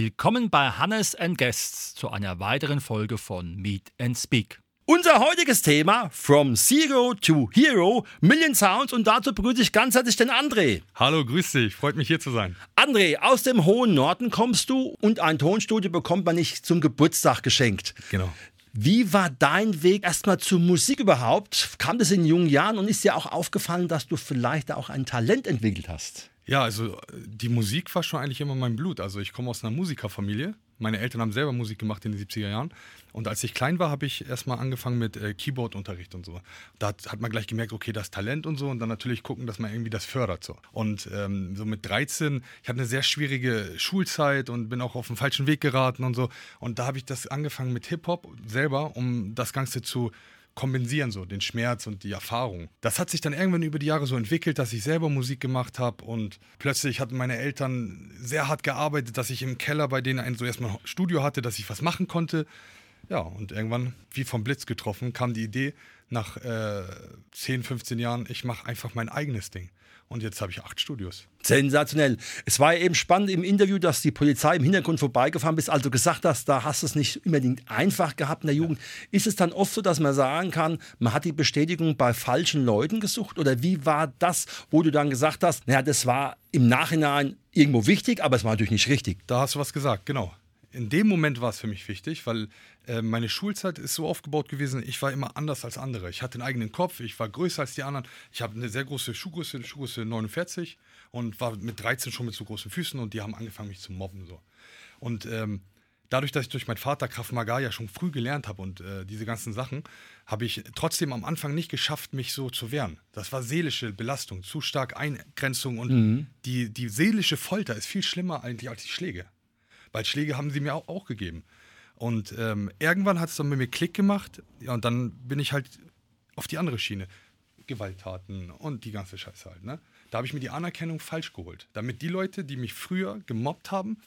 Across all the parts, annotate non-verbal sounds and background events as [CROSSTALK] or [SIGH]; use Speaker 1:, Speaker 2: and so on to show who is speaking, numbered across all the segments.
Speaker 1: Willkommen bei Hannes and Guests zu einer weiteren Folge von Meet and Speak.
Speaker 2: Unser heutiges Thema From Zero to Hero, Million Sounds und dazu begrüße ich ganz herzlich den André.
Speaker 3: Hallo, grüß dich, freut mich hier zu sein.
Speaker 2: André, aus dem hohen Norden kommst du und ein Tonstudio bekommt man nicht zum Geburtstag geschenkt.
Speaker 3: Genau.
Speaker 2: Wie war dein Weg erstmal zur Musik überhaupt? Kam das in jungen Jahren und ist dir auch aufgefallen, dass du vielleicht auch ein Talent entwickelt hast?
Speaker 3: Ja, also die Musik war schon eigentlich immer mein Blut. Also ich komme aus einer Musikerfamilie. Meine Eltern haben selber Musik gemacht in den 70er Jahren. Und als ich klein war, habe ich erstmal angefangen mit äh, Keyboard-Unterricht und so. Da hat, hat, man gleich gemerkt, okay, das Talent und so. Und dann natürlich gucken, dass man irgendwie das fördert. So. Und ähm, so mit 13, ich hatte eine sehr schwierige Schulzeit und bin auch auf den falschen Weg geraten und so. Und da habe ich das angefangen mit Hip-Hop selber, um das Ganze zu kompensieren, so den Schmerz und die Erfahrung. Das hat sich dann irgendwann über die Jahre so entwickelt, dass ich selber Musik gemacht habe und plötzlich hatten meine Eltern sehr hart gearbeitet, dass ich im Keller bei denen ein so erstmal Studio hatte, dass ich was machen konnte. Ja, und irgendwann, wie vom Blitz getroffen, kam die Idee, nach äh, 10, 15 Jahren, ich mache einfach mein eigenes Ding. Und jetzt habe ich acht Studios.
Speaker 2: Sensationell. Es war eben spannend im Interview, dass die Polizei im Hintergrund vorbeigefahren bist, also gesagt hast, da hast du es nicht unbedingt einfach gehabt in der Jugend. Ist es dann oft so, dass man sagen kann, man hat die Bestätigung bei falschen Leuten gesucht? Oder wie war das, wo du dann gesagt hast, naja, das war im Nachhinein irgendwo wichtig, aber es war natürlich nicht richtig?
Speaker 3: Da hast du was gesagt, genau in dem Moment war es für mich wichtig, weil äh, meine Schulzeit ist so aufgebaut gewesen, ich war immer anders als andere. Ich hatte einen eigenen Kopf, ich war größer als die anderen. Ich habe eine sehr große Schuhgröße, Schuhgröße 49 und war mit 13 schon mit so großen Füßen und die haben angefangen, mich zu mobben. So. Und ähm, dadurch, dass ich durch meinen Vater Kraft Maga ja schon früh gelernt habe und äh, diese ganzen Sachen, habe ich trotzdem am Anfang nicht geschafft, mich so zu wehren. Das war seelische Belastung, zu stark Eingrenzung und mhm. die, die seelische Folter ist viel schlimmer eigentlich als die Schläge. Weil Schläge haben sie mir auch, auch gegeben. Und ähm, irgendwann hat es dann mit mir Klick gemacht. Ja, und dann bin ich halt auf die andere Schiene. Gewalttaten und die ganze Scheiße halt. Ne? Da habe ich mir die Anerkennung falsch geholt. Damit die Leute, die mich früher gemobbt haben,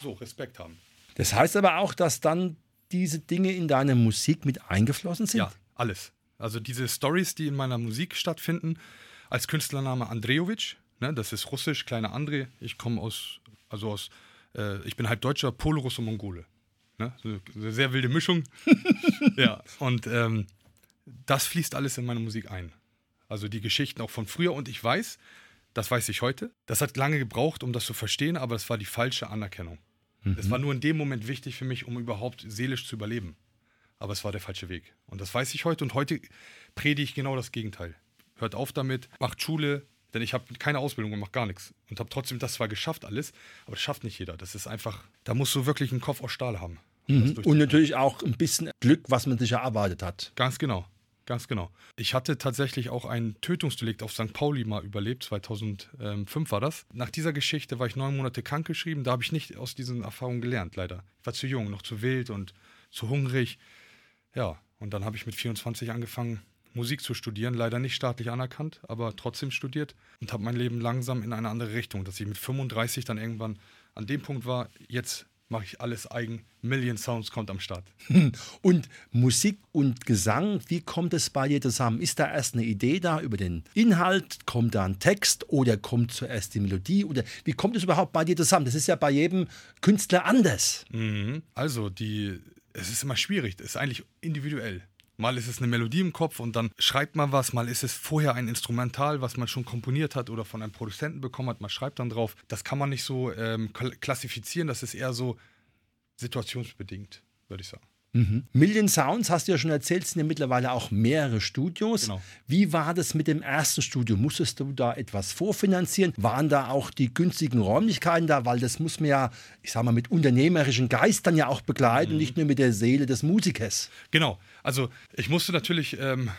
Speaker 3: so Respekt haben.
Speaker 2: Das heißt aber auch, dass dann diese Dinge in deine Musik mit eingeflossen sind?
Speaker 3: Ja, alles. Also diese Stories, die in meiner Musik stattfinden, als Künstlername Andrejovic, ne, das ist russisch, kleiner André. Ich komme aus, also aus äh, ich bin halb Deutscher, Polorus und Mongole. Ne? So, eine sehr wilde Mischung. [LAUGHS] ja, und ähm, das fließt alles in meine Musik ein. Also die Geschichten auch von früher und ich weiß, das weiß ich heute. Das hat lange gebraucht, um das zu verstehen, aber es war die falsche Anerkennung. Mhm. Es war nur in dem Moment wichtig für mich, um überhaupt seelisch zu überleben. Aber es war der falsche Weg. Und das weiß ich heute und heute predige ich genau das Gegenteil. Hört auf damit, macht Schule, denn ich habe keine Ausbildung und mache gar nichts. Und habe trotzdem das zwar geschafft alles, aber das schafft nicht jeder. Das ist einfach, da musst du wirklich einen Kopf aus Stahl haben.
Speaker 2: Mhm. Und natürlich auch ein bisschen Glück, was man sich erarbeitet hat.
Speaker 3: Ganz genau. Ganz genau. Ich hatte tatsächlich auch ein Tötungsdelikt auf St. Pauli mal überlebt, 2005 war das. Nach dieser Geschichte war ich neun Monate krankgeschrieben, da habe ich nicht aus diesen Erfahrungen gelernt, leider. Ich war zu jung, noch zu wild und zu hungrig. Ja, und dann habe ich mit 24 angefangen, Musik zu studieren, leider nicht staatlich anerkannt, aber trotzdem studiert und habe mein Leben langsam in eine andere Richtung, dass ich mit 35 dann irgendwann an dem Punkt war, jetzt mache ich alles eigen, Million Sounds kommt am Start. [LAUGHS]
Speaker 2: Und Musik und Gesang, wie kommt es bei dir zusammen? Ist da erst eine Idee da über den Inhalt? Kommt da ein Text oder kommt zuerst die Melodie? Oder wie kommt es überhaupt bei dir zusammen? Das ist ja bei jedem Künstler anders.
Speaker 3: Mhm. Also, die, es ist immer schwierig, es ist eigentlich individuell. Mal ist es eine Melodie im Kopf und dann schreibt man was, mal ist es vorher ein Instrumental, was man schon komponiert hat oder von einem Produzenten bekommen hat, man schreibt dann drauf. Das kann man nicht so ähm, klassifizieren, das ist eher so situationsbedingt, würde ich sagen.
Speaker 2: Mhm. Million Sounds, hast du ja schon erzählt, sind ja mittlerweile auch mehrere Studios. Genau. Wie war das mit dem ersten Studio? Musstest du da etwas vorfinanzieren? Waren da auch die günstigen Räumlichkeiten da? Weil das muss man ja, ich sag mal, mit unternehmerischen Geistern ja auch begleiten, mhm. nicht nur mit der Seele des Musikers.
Speaker 3: Genau. Also ich musste natürlich. Ähm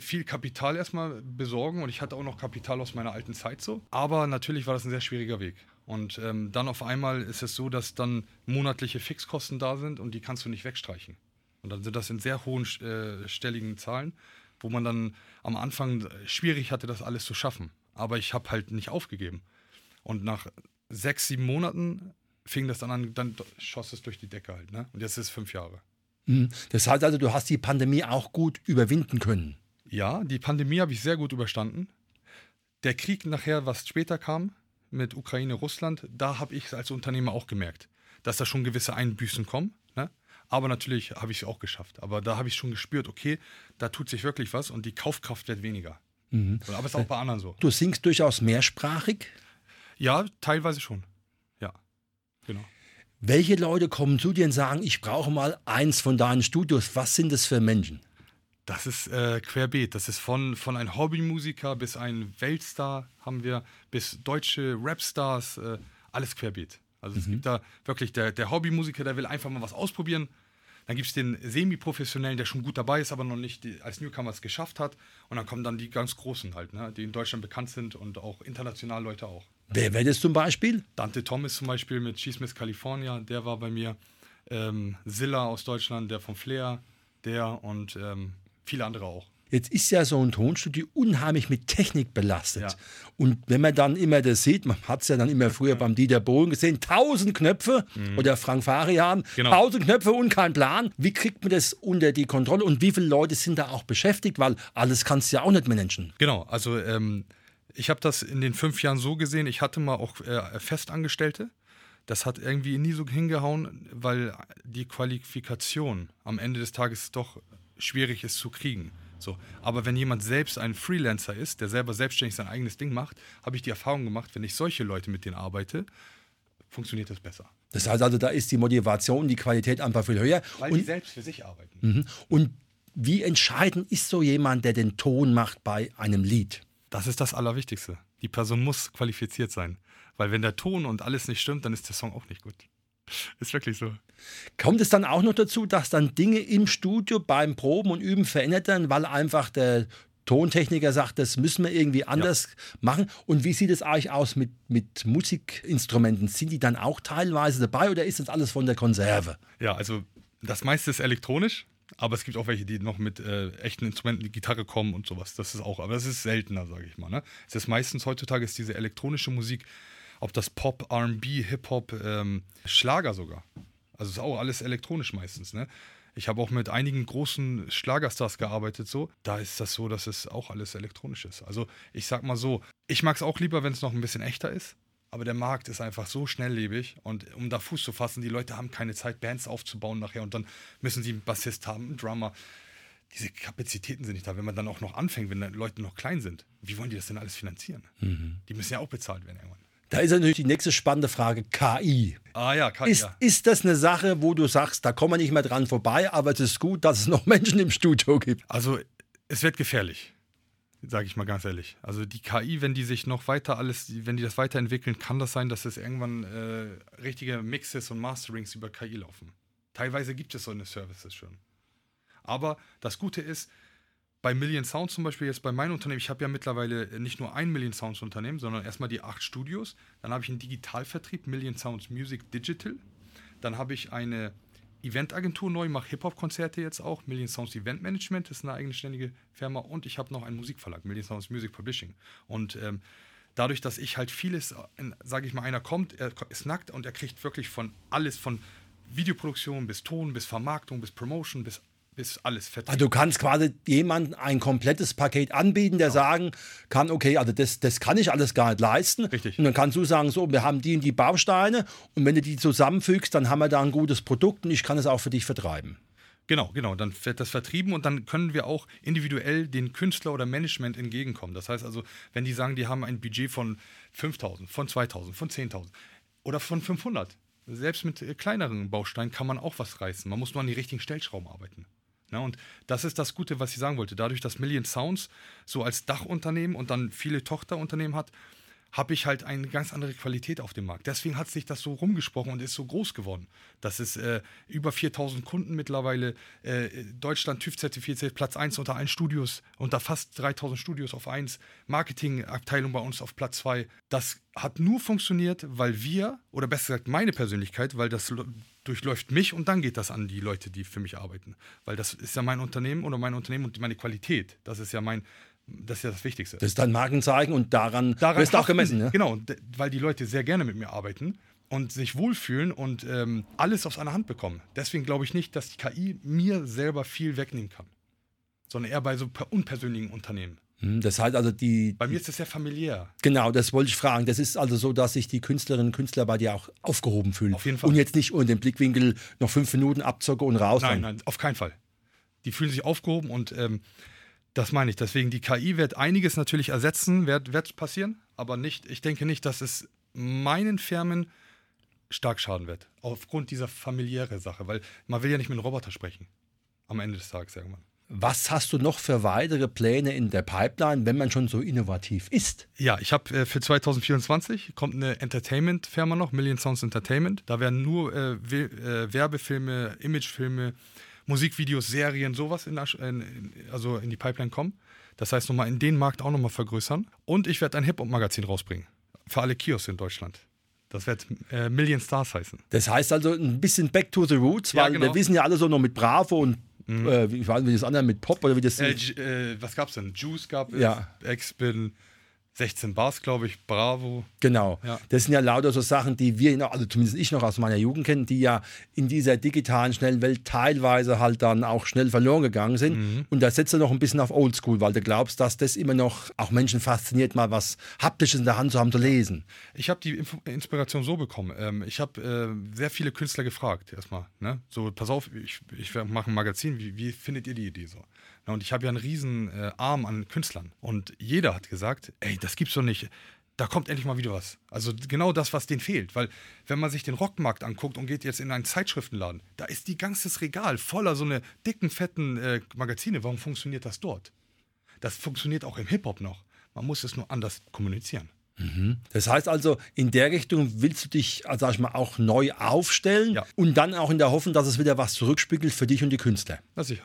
Speaker 3: viel Kapital erstmal besorgen und ich hatte auch noch Kapital aus meiner alten Zeit so. Aber natürlich war das ein sehr schwieriger Weg. Und ähm, dann auf einmal ist es so, dass dann monatliche Fixkosten da sind und die kannst du nicht wegstreichen. Und dann sind das in sehr hohen äh, stelligen Zahlen. wo man dann am Anfang schwierig hatte, das alles zu schaffen. Aber ich habe halt nicht aufgegeben. Und nach sechs, sieben Monaten fing das dann an, dann schoss es durch die Decke halt. Ne? Und jetzt ist es fünf Jahre.
Speaker 2: Mhm. Das heißt also, du hast die Pandemie auch gut überwinden können.
Speaker 3: Ja, die Pandemie habe ich sehr gut überstanden. Der Krieg nachher, was später kam, mit Ukraine, Russland, da habe ich als Unternehmer auch gemerkt, dass da schon gewisse Einbüßen kommen. Ne? Aber natürlich habe ich es auch geschafft. Aber da habe ich schon gespürt, okay, da tut sich wirklich was und die Kaufkraft wird weniger. Mhm. Aber es ist auch bei anderen so.
Speaker 2: Du singst durchaus mehrsprachig?
Speaker 3: Ja, teilweise schon. Ja, genau.
Speaker 2: Welche Leute kommen zu dir und sagen, ich brauche mal eins von deinen Studios? Was sind das für Menschen?
Speaker 3: Das ist äh, querbeet. Das ist von, von einem Hobbymusiker bis ein Weltstar haben wir, bis deutsche Rapstars, äh, alles querbeet. Also es mhm. gibt da wirklich der, der Hobbymusiker, der will einfach mal was ausprobieren. Dann gibt es den Semi-Professionellen, der schon gut dabei ist, aber noch nicht die, als Newcomer es geschafft hat. Und dann kommen dann die ganz Großen halt, ne, die in Deutschland bekannt sind und auch international Leute auch.
Speaker 2: Wer wäre das zum Beispiel?
Speaker 3: Dante Thomas zum Beispiel mit Cheese Miss California, der war bei mir. Ähm, Zilla aus Deutschland, der von Flair, der und ähm, viele andere auch.
Speaker 2: Jetzt ist ja so ein Tonstudio unheimlich mit Technik belastet. Ja. Und wenn man dann immer das sieht, man hat es ja dann immer früher beim Dieter Bohlen gesehen, tausend Knöpfe mhm. oder Frank Farian, genau. tausend Knöpfe und kein Plan. Wie kriegt man das unter die Kontrolle und wie viele Leute sind da auch beschäftigt? Weil alles kannst du ja auch nicht managen.
Speaker 3: Genau, also ähm, ich habe das in den fünf Jahren so gesehen, ich hatte mal auch äh, Festangestellte. Das hat irgendwie nie so hingehauen, weil die Qualifikation am Ende des Tages doch schwierig ist zu kriegen. So. Aber wenn jemand selbst ein Freelancer ist, der selber selbstständig sein eigenes Ding macht, habe ich die Erfahrung gemacht, wenn ich solche Leute mit denen arbeite, funktioniert das besser.
Speaker 2: Das heißt also, da ist die Motivation, die Qualität einfach viel höher.
Speaker 3: Weil
Speaker 2: und,
Speaker 3: die selbst für sich arbeiten.
Speaker 2: Mhm. Und wie entscheidend ist so jemand, der den Ton macht bei einem Lied?
Speaker 3: Das ist das Allerwichtigste. Die Person muss qualifiziert sein. Weil wenn der Ton und alles nicht stimmt, dann ist der Song auch nicht gut. Ist wirklich so.
Speaker 2: Kommt es dann auch noch dazu, dass dann Dinge im Studio beim Proben und Üben verändert werden, weil einfach der Tontechniker sagt, das müssen wir irgendwie anders ja. machen. Und wie sieht es eigentlich aus mit, mit Musikinstrumenten? Sind die dann auch teilweise dabei oder ist das alles von der Konserve?
Speaker 3: Ja, also das meiste ist elektronisch, aber es gibt auch welche, die noch mit äh, echten Instrumenten, die Gitarre kommen und sowas. Das ist auch, aber das ist seltener, sage ich mal. Ne? Es ist meistens heutzutage ist diese elektronische Musik ob das Pop, RB, Hip-Hop, ähm, Schlager sogar. Also ist auch alles elektronisch meistens. Ne? Ich habe auch mit einigen großen Schlagerstars gearbeitet, so. Da ist das so, dass es auch alles elektronisch ist. Also ich sag mal so, ich mag es auch lieber, wenn es noch ein bisschen echter ist. Aber der Markt ist einfach so schnelllebig und um da Fuß zu fassen, die Leute haben keine Zeit, Bands aufzubauen nachher und dann müssen sie einen Bassist haben, einen Drummer. Diese Kapazitäten sind nicht da. Wenn man dann auch noch anfängt, wenn Leute noch klein sind, wie wollen die das denn alles finanzieren? Mhm. Die müssen ja auch bezahlt werden irgendwann.
Speaker 2: Da ist natürlich die nächste spannende Frage: KI.
Speaker 3: Ah ja, KI.
Speaker 2: Ist,
Speaker 3: ja.
Speaker 2: ist das eine Sache, wo du sagst, da kommen wir nicht mehr dran vorbei, aber es ist gut, dass es noch [LAUGHS] Menschen im Studio gibt?
Speaker 3: Also, es wird gefährlich, sage ich mal ganz ehrlich. Also, die KI, wenn die sich noch weiter alles, wenn die das weiterentwickeln, kann das sein, dass es irgendwann äh, richtige Mixes und Masterings über KI laufen. Teilweise gibt es so eine Services schon. Aber das Gute ist, bei Million Sounds zum Beispiel, jetzt bei meinem Unternehmen, ich habe ja mittlerweile nicht nur ein Million Sounds Unternehmen, sondern erstmal die acht Studios. Dann habe ich einen Digitalvertrieb, Million Sounds Music Digital. Dann habe ich eine Eventagentur neu, mache Hip-Hop-Konzerte jetzt auch. Million Sounds Event Management ist eine eigenständige Firma. Und ich habe noch einen Musikverlag, Million Sounds Music Publishing. Und ähm, dadurch, dass ich halt vieles, sage ich mal, einer kommt, er ist nackt und er kriegt wirklich von alles, von Videoproduktion bis Ton, bis Vermarktung, bis Promotion, bis bis alles
Speaker 2: fertig. Also du kannst quasi jemandem ein komplettes Paket anbieten, der ja. sagen kann, okay, also das, das kann ich alles gar nicht leisten.
Speaker 3: Richtig.
Speaker 2: Und dann kannst du sagen, so, wir haben die und die Bausteine und wenn du die zusammenfügst, dann haben wir da ein gutes Produkt und ich kann es auch für dich vertreiben.
Speaker 3: Genau, genau. Dann wird das vertrieben und dann können wir auch individuell den Künstler oder Management entgegenkommen. Das heißt also, wenn die sagen, die haben ein Budget von 5000, von 2000, von 10.000 oder von 500, selbst mit kleineren Bausteinen kann man auch was reißen. Man muss nur an die richtigen Stellschrauben arbeiten. Ne, und das ist das Gute, was ich sagen wollte. Dadurch, dass Million Sounds so als Dachunternehmen und dann viele Tochterunternehmen hat, habe ich halt eine ganz andere Qualität auf dem Markt. Deswegen hat sich das so rumgesprochen und ist so groß geworden. Das ist äh, über 4000 Kunden mittlerweile. Äh, Deutschland TÜV-zertifiziert, Platz 1 unter allen Studios, unter fast 3000 Studios auf 1. Marketingabteilung bei uns auf Platz 2. Das hat nur funktioniert, weil wir, oder besser gesagt meine Persönlichkeit, weil das durchläuft mich und dann geht das an die Leute, die für mich arbeiten. Weil das ist ja mein Unternehmen oder mein Unternehmen und meine Qualität. Das ist ja mein, das ist ja das Wichtigste.
Speaker 2: Das ist dein Markenzeichen und daran,
Speaker 3: daran
Speaker 2: wirst du auch gemessen.
Speaker 3: Ne? Genau, weil die Leute sehr gerne mit mir arbeiten und sich wohlfühlen und ähm, alles aus einer Hand bekommen. Deswegen glaube ich nicht, dass die KI mir selber viel wegnehmen kann, sondern eher bei so unpersönlichen Unternehmen.
Speaker 2: Hm, das heißt also die.
Speaker 3: Bei mir ist das sehr familiär.
Speaker 2: Genau, das wollte ich fragen. Das ist also so, dass sich die Künstlerinnen und Künstler bei dir auch aufgehoben fühlen.
Speaker 3: Auf jeden Fall.
Speaker 2: Und jetzt nicht unter dem Blickwinkel noch fünf Minuten abzocke und raus.
Speaker 3: Nein, nein, auf keinen Fall. Die fühlen sich aufgehoben und ähm, das meine ich. Deswegen, die KI wird einiges natürlich ersetzen, wird, wird passieren, aber nicht, ich denke nicht, dass es meinen Firmen stark schaden wird. Aufgrund dieser familiären Sache, weil man will ja nicht mit einem Roboter sprechen. Am Ende des Tages irgendwann.
Speaker 2: Was hast du noch für weitere Pläne in der Pipeline, wenn man schon so innovativ ist?
Speaker 3: Ja, ich habe äh, für 2024 kommt eine Entertainment-Firma noch, Million Sounds Entertainment. Da werden nur äh, äh, Werbefilme, Imagefilme, Musikvideos, Serien, sowas in, in, also in die Pipeline kommen. Das heißt, nochmal in den Markt auch nochmal vergrößern. Und ich werde ein Hip-Hop-Magazin rausbringen. Für alle Kiosks in Deutschland. Das wird äh, Million Stars heißen.
Speaker 2: Das heißt also ein bisschen back to the roots, weil ja, genau. wir wissen ja alle so noch mit Bravo und mhm. äh, wie, wie das andere mit Pop oder wie das.
Speaker 3: Äh, äh, was gab's denn? Juice gab es, ja. X-Bin. 16 Bars, glaube ich, Bravo.
Speaker 2: Genau. Ja. Das sind ja lauter so Sachen, die wir, noch, also zumindest ich noch aus meiner Jugend kennen, die ja in dieser digitalen, schnellen Welt teilweise halt dann auch schnell verloren gegangen sind. Mhm. Und da setzt du noch ein bisschen auf Oldschool, weil du glaubst, dass das immer noch auch Menschen fasziniert, mal was Haptisches in der Hand zu haben, zu lesen.
Speaker 3: Ich habe die Inspiration so bekommen. Ähm, ich habe äh, sehr viele Künstler gefragt, erstmal. Ne? So, pass auf, ich, ich mache ein Magazin, wie, wie findet ihr die Idee so? Und ich habe ja einen riesen äh, Arm an Künstlern. Und jeder hat gesagt, ey, das gibt's doch nicht. Da kommt endlich mal wieder was. Also genau das, was denen fehlt. Weil wenn man sich den Rockmarkt anguckt und geht jetzt in einen Zeitschriftenladen, da ist die ganzes Regal voller so eine dicken, fetten äh, Magazine. Warum funktioniert das dort? Das funktioniert auch im Hip-Hop noch. Man muss es nur anders kommunizieren.
Speaker 2: Mhm. Das heißt also, in der Richtung willst du dich, also sag ich mal, auch neu aufstellen ja. und dann auch in der Hoffnung, dass es wieder was zurückspiegelt für dich und die Künstler.
Speaker 3: Na sicher.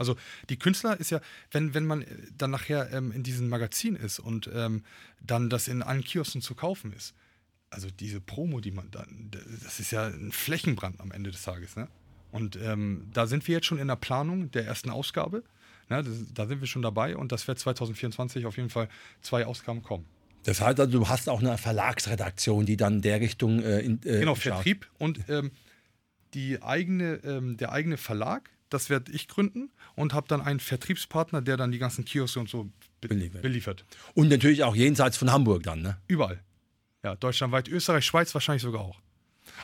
Speaker 3: Also die Künstler ist ja, wenn, wenn man dann nachher ähm, in diesem Magazin ist und ähm, dann das in allen Kiosken zu kaufen ist, also diese Promo, die man dann, das ist ja ein Flächenbrand am Ende des Tages. Ne? Und ähm, da sind wir jetzt schon in der Planung der ersten Ausgabe. Ne? Das, da sind wir schon dabei und das wird 2024 auf jeden Fall zwei Ausgaben kommen.
Speaker 2: Das heißt also, du hast auch eine Verlagsredaktion, die dann der Richtung äh, in,
Speaker 3: äh, Genau, Vertrieb und ähm, die eigene, ähm, der eigene Verlag das werde ich gründen und habe dann einen Vertriebspartner, der dann die ganzen Kioske und so beliefert. beliefert.
Speaker 2: Und natürlich auch jenseits von Hamburg dann, ne?
Speaker 3: Überall. Ja, deutschlandweit, Österreich, Schweiz wahrscheinlich sogar auch.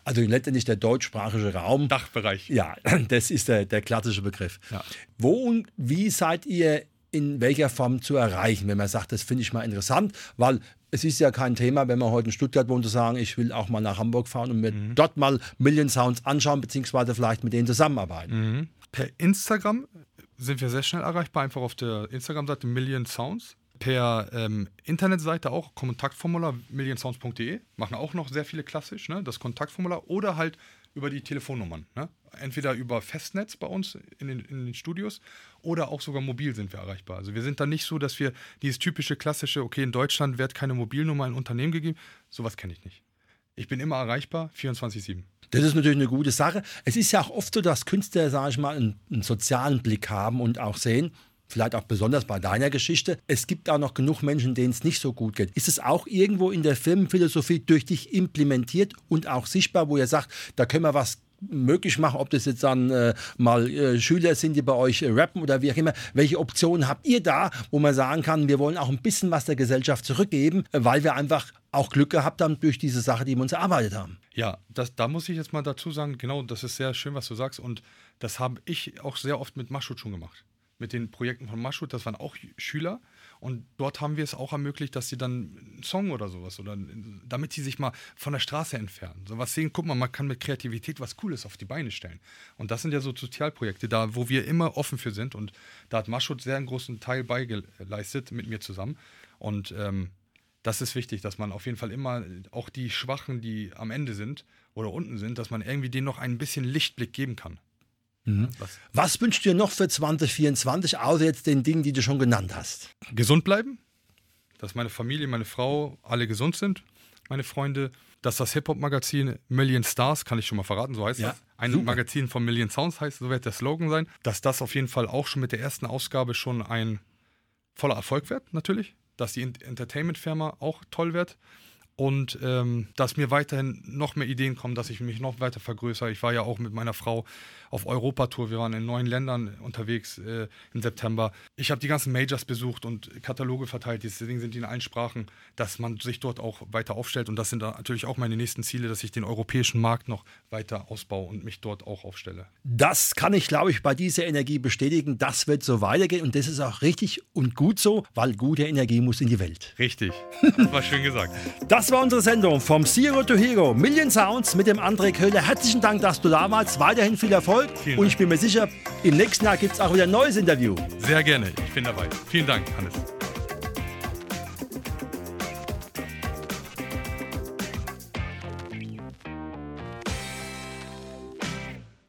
Speaker 2: Also letztendlich der deutschsprachige Raum.
Speaker 3: Dachbereich.
Speaker 2: Ja, [CLEARS THROAT] das ist der, der klassische Begriff. Ja. Wo und wie seid ihr in welcher Form zu erreichen, wenn man sagt, das finde ich mal interessant, weil es ist ja kein Thema, wenn man heute in Stuttgart wohnt, zu sagen, ich will auch mal nach Hamburg fahren und mir mhm. dort mal Million Sounds anschauen, beziehungsweise vielleicht mit denen zusammenarbeiten.
Speaker 3: Mhm. Per Instagram sind wir sehr schnell erreichbar, einfach auf der Instagram-Seite Million Sounds. Per ähm, Internetseite auch Kontaktformular millionsounds.de. Machen auch noch sehr viele klassisch, ne? das Kontaktformular. Oder halt über die Telefonnummern. Ne? Entweder über Festnetz bei uns in den, in den, Studios oder auch sogar mobil sind wir erreichbar. Also wir sind da nicht so, dass wir dieses typische klassische, okay, in Deutschland wird keine Mobilnummer in Unternehmen gegeben. Sowas kenne ich nicht. Ich bin immer erreichbar, 24-7.
Speaker 2: Das ist natürlich eine gute Sache. Es ist ja auch oft so, dass Künstler, sage ich mal, einen, einen sozialen Blick haben und auch sehen, vielleicht auch besonders bei deiner Geschichte, es gibt auch noch genug Menschen, denen es nicht so gut geht. Ist es auch irgendwo in der Firmenphilosophie durch dich implementiert und auch sichtbar, wo ihr sagt, da können wir was möglich machen, ob das jetzt dann äh, mal äh, Schüler sind, die bei euch äh, rappen oder wie auch immer. Welche Optionen habt ihr da, wo man sagen kann, wir wollen auch ein bisschen was der Gesellschaft zurückgeben, weil wir einfach auch Glück gehabt haben durch diese Sache, die wir uns erarbeitet haben.
Speaker 3: Ja, das, da muss ich jetzt mal dazu sagen, genau, das ist sehr schön, was du sagst. Und das habe ich auch sehr oft mit Maschut schon gemacht. Mit den Projekten von Maschut, das waren auch Schüler. Und dort haben wir es auch ermöglicht, dass sie dann einen Song oder sowas, oder damit sie sich mal von der Straße entfernen. So was sehen, guck mal, man kann mit Kreativität was Cooles auf die Beine stellen. Und das sind ja so Sozialprojekte, da wo wir immer offen für sind. Und da hat Maschut sehr einen großen Teil beigeleistet mit mir zusammen. Und ähm, das ist wichtig, dass man auf jeden Fall immer auch die Schwachen, die am Ende sind oder unten sind, dass man irgendwie denen noch ein bisschen Lichtblick geben kann.
Speaker 2: Mhm. Was wünschst du dir noch für 2024, außer jetzt den Dingen, die du schon genannt hast?
Speaker 3: Gesund bleiben, dass meine Familie, meine Frau alle gesund sind, meine Freunde, dass das Hip-Hop-Magazin Million Stars, kann ich schon mal verraten, so heißt ja, das. Ein super. Magazin von Million Sounds heißt, so wird der Slogan sein. Dass das auf jeden Fall auch schon mit der ersten Ausgabe schon ein voller Erfolg wird, natürlich. Dass die Entertainment-Firma auch toll wird und ähm, dass mir weiterhin noch mehr Ideen kommen, dass ich mich noch weiter vergrößere. Ich war ja auch mit meiner Frau auf Europatour. Wir waren in neun Ländern unterwegs äh, im September. Ich habe die ganzen Majors besucht und Kataloge verteilt. Deswegen sind die in allen Sprachen, dass man sich dort auch weiter aufstellt. Und das sind natürlich auch meine nächsten Ziele, dass ich den europäischen Markt noch weiter ausbaue und mich dort auch aufstelle.
Speaker 2: Das kann ich, glaube ich, bei dieser Energie bestätigen. Das wird so weitergehen und das ist auch richtig und gut so, weil gute Energie muss in die Welt.
Speaker 3: Richtig. Das war schön gesagt.
Speaker 2: Das war unsere Sendung vom Zero to Hero Million Sounds mit dem André Köhler. Herzlichen Dank, dass du da warst. Weiterhin viel Erfolg. Erfolg. Vielen und ich bin mir sicher, im nächsten Jahr gibt es auch wieder ein neues Interview.
Speaker 3: Sehr gerne, ich bin dabei. Vielen Dank, Hannes.